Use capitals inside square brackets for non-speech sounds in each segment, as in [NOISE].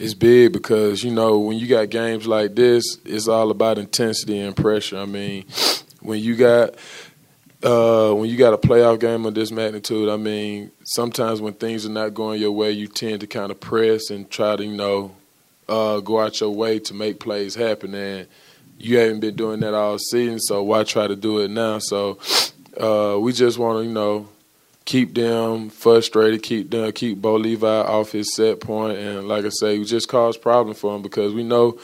it's big because you know when you got games like this, it's all about intensity and pressure. I mean, when you got uh, when you got a playoff game of this magnitude, I mean, sometimes when things are not going your way, you tend to kind of press and try to you know uh, go out your way to make plays happen. And you haven't been doing that all season, so why try to do it now? So uh, we just want to you know keep them frustrated, keep them keep Bo Levi off his set point, and like I say, we just cause problems for him because we know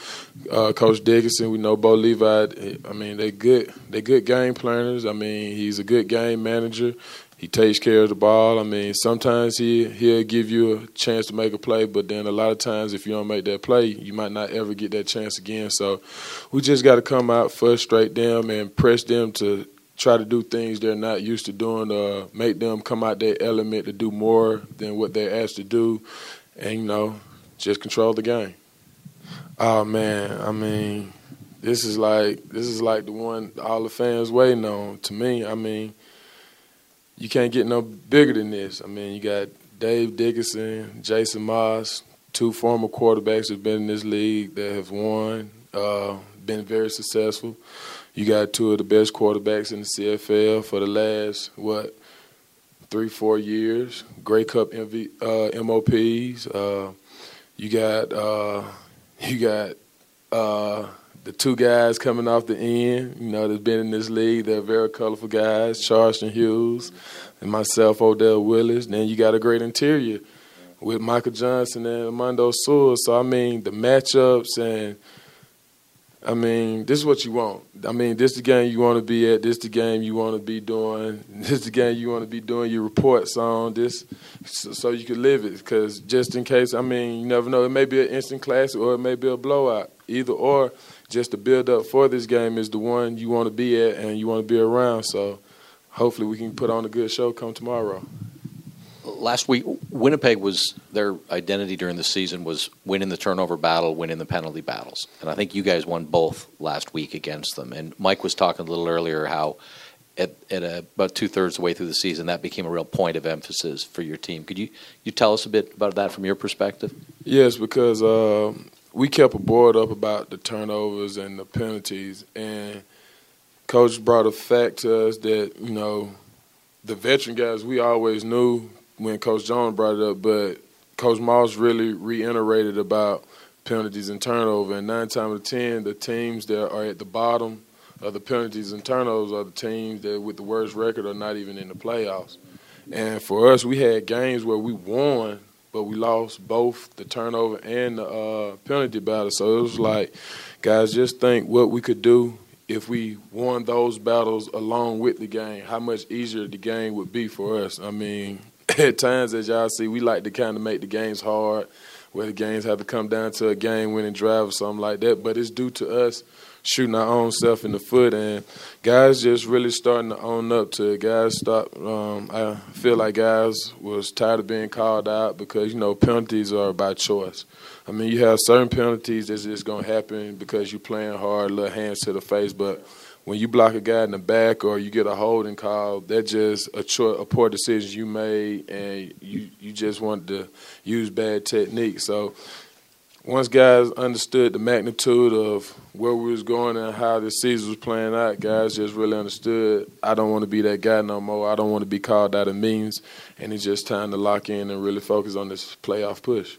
uh, Coach Dickenson, we know Bo Levi. I mean, they good, they good game planners. I mean, he's a good game manager. He takes care of the ball. I mean, sometimes he he'll give you a chance to make a play, but then a lot of times if you don't make that play, you might not ever get that chance again. So we just got to come out, frustrate them, and press them to try to do things they're not used to doing, uh, make them come out their element to do more than what they're asked to do, and you know, just control the game. Oh man, I mean, this is like this is like the one all the fans waiting on. To me, I mean, you can't get no bigger than this. I mean, you got Dave Dickenson, Jason Maas, two former quarterbacks that've been in this league that have won, uh, been very successful. You got two of the best quarterbacks in the CFL for the last what three, four years. Grey Cup MV, uh, MOPs. Uh, you got uh, you got uh, the two guys coming off the end. You know, that's been in this league. They're very colorful guys. Charleston Hughes and myself, Odell Willis. Then you got a great interior with Michael Johnson and Amando Sewell. So I mean, the matchups and I mean, this is what you want. I mean, this is the game you want to be at. This is the game you want to be doing. [LAUGHS] This is the game you want to be doing your reports on. This, so, so you can live it. Because just in case, I mean, you never know. It may be an instant classic or it may be a blowout. Either or, just the build up for this game is the one you want to be at and you want to be around. So, hopefully, we can put on a good show come tomorrow last week, Winnipeg was their identity during the season was winning the turnover battle, winning the penalty battles, and I think you guys won both last week against them. And Mike was talking a little earlier how. At, at a, about two thirds of the way through the season, that became a real point of emphasis for your team. Could you you tell us a bit about that from your perspective? Yes, because uh, we kept a board up about the turnovers and the penalties, and coach brought a fact to us that you know the veteran guys we always knew when Coach Jones brought it up, but Coach Maas really reiterated about penalties and turnover. And nine times out of ten, the teams that are at the bottom of the penalties and turnovers are the teams that, with the worst record, are not even in the playoffs. And for us, we had games where we won, but we lost both the turnover and the uh, penalty battle. So it was like, guys, just think what we could do if we won those battles along with the game. How much easier the game would be for us. I mean, [COUGHS] at times, as y'all see, we like to kind of make the games hard, where the games have to come down to a game-winning drive or something like that. But it's due to us shooting our own self in the foot, and guys just really starting to own up to it. Guys stop. Um, I feel like guys was tired of being called out because you know penalties are by choice. I mean, you have certain penalties that's just gonna happen because you're playing hard, little hands to the face, but when you block a guy in the back or you get a holding call, that's just a, cho- a poor decision you made, and you you just want to use bad technique. So once guys understood the magnitude of where we was going and how the season was playing out, guys just really understood. I don't want to be that guy no more. I don't want to be called out of means, and it's just time to lock in and really focus on this playoff push.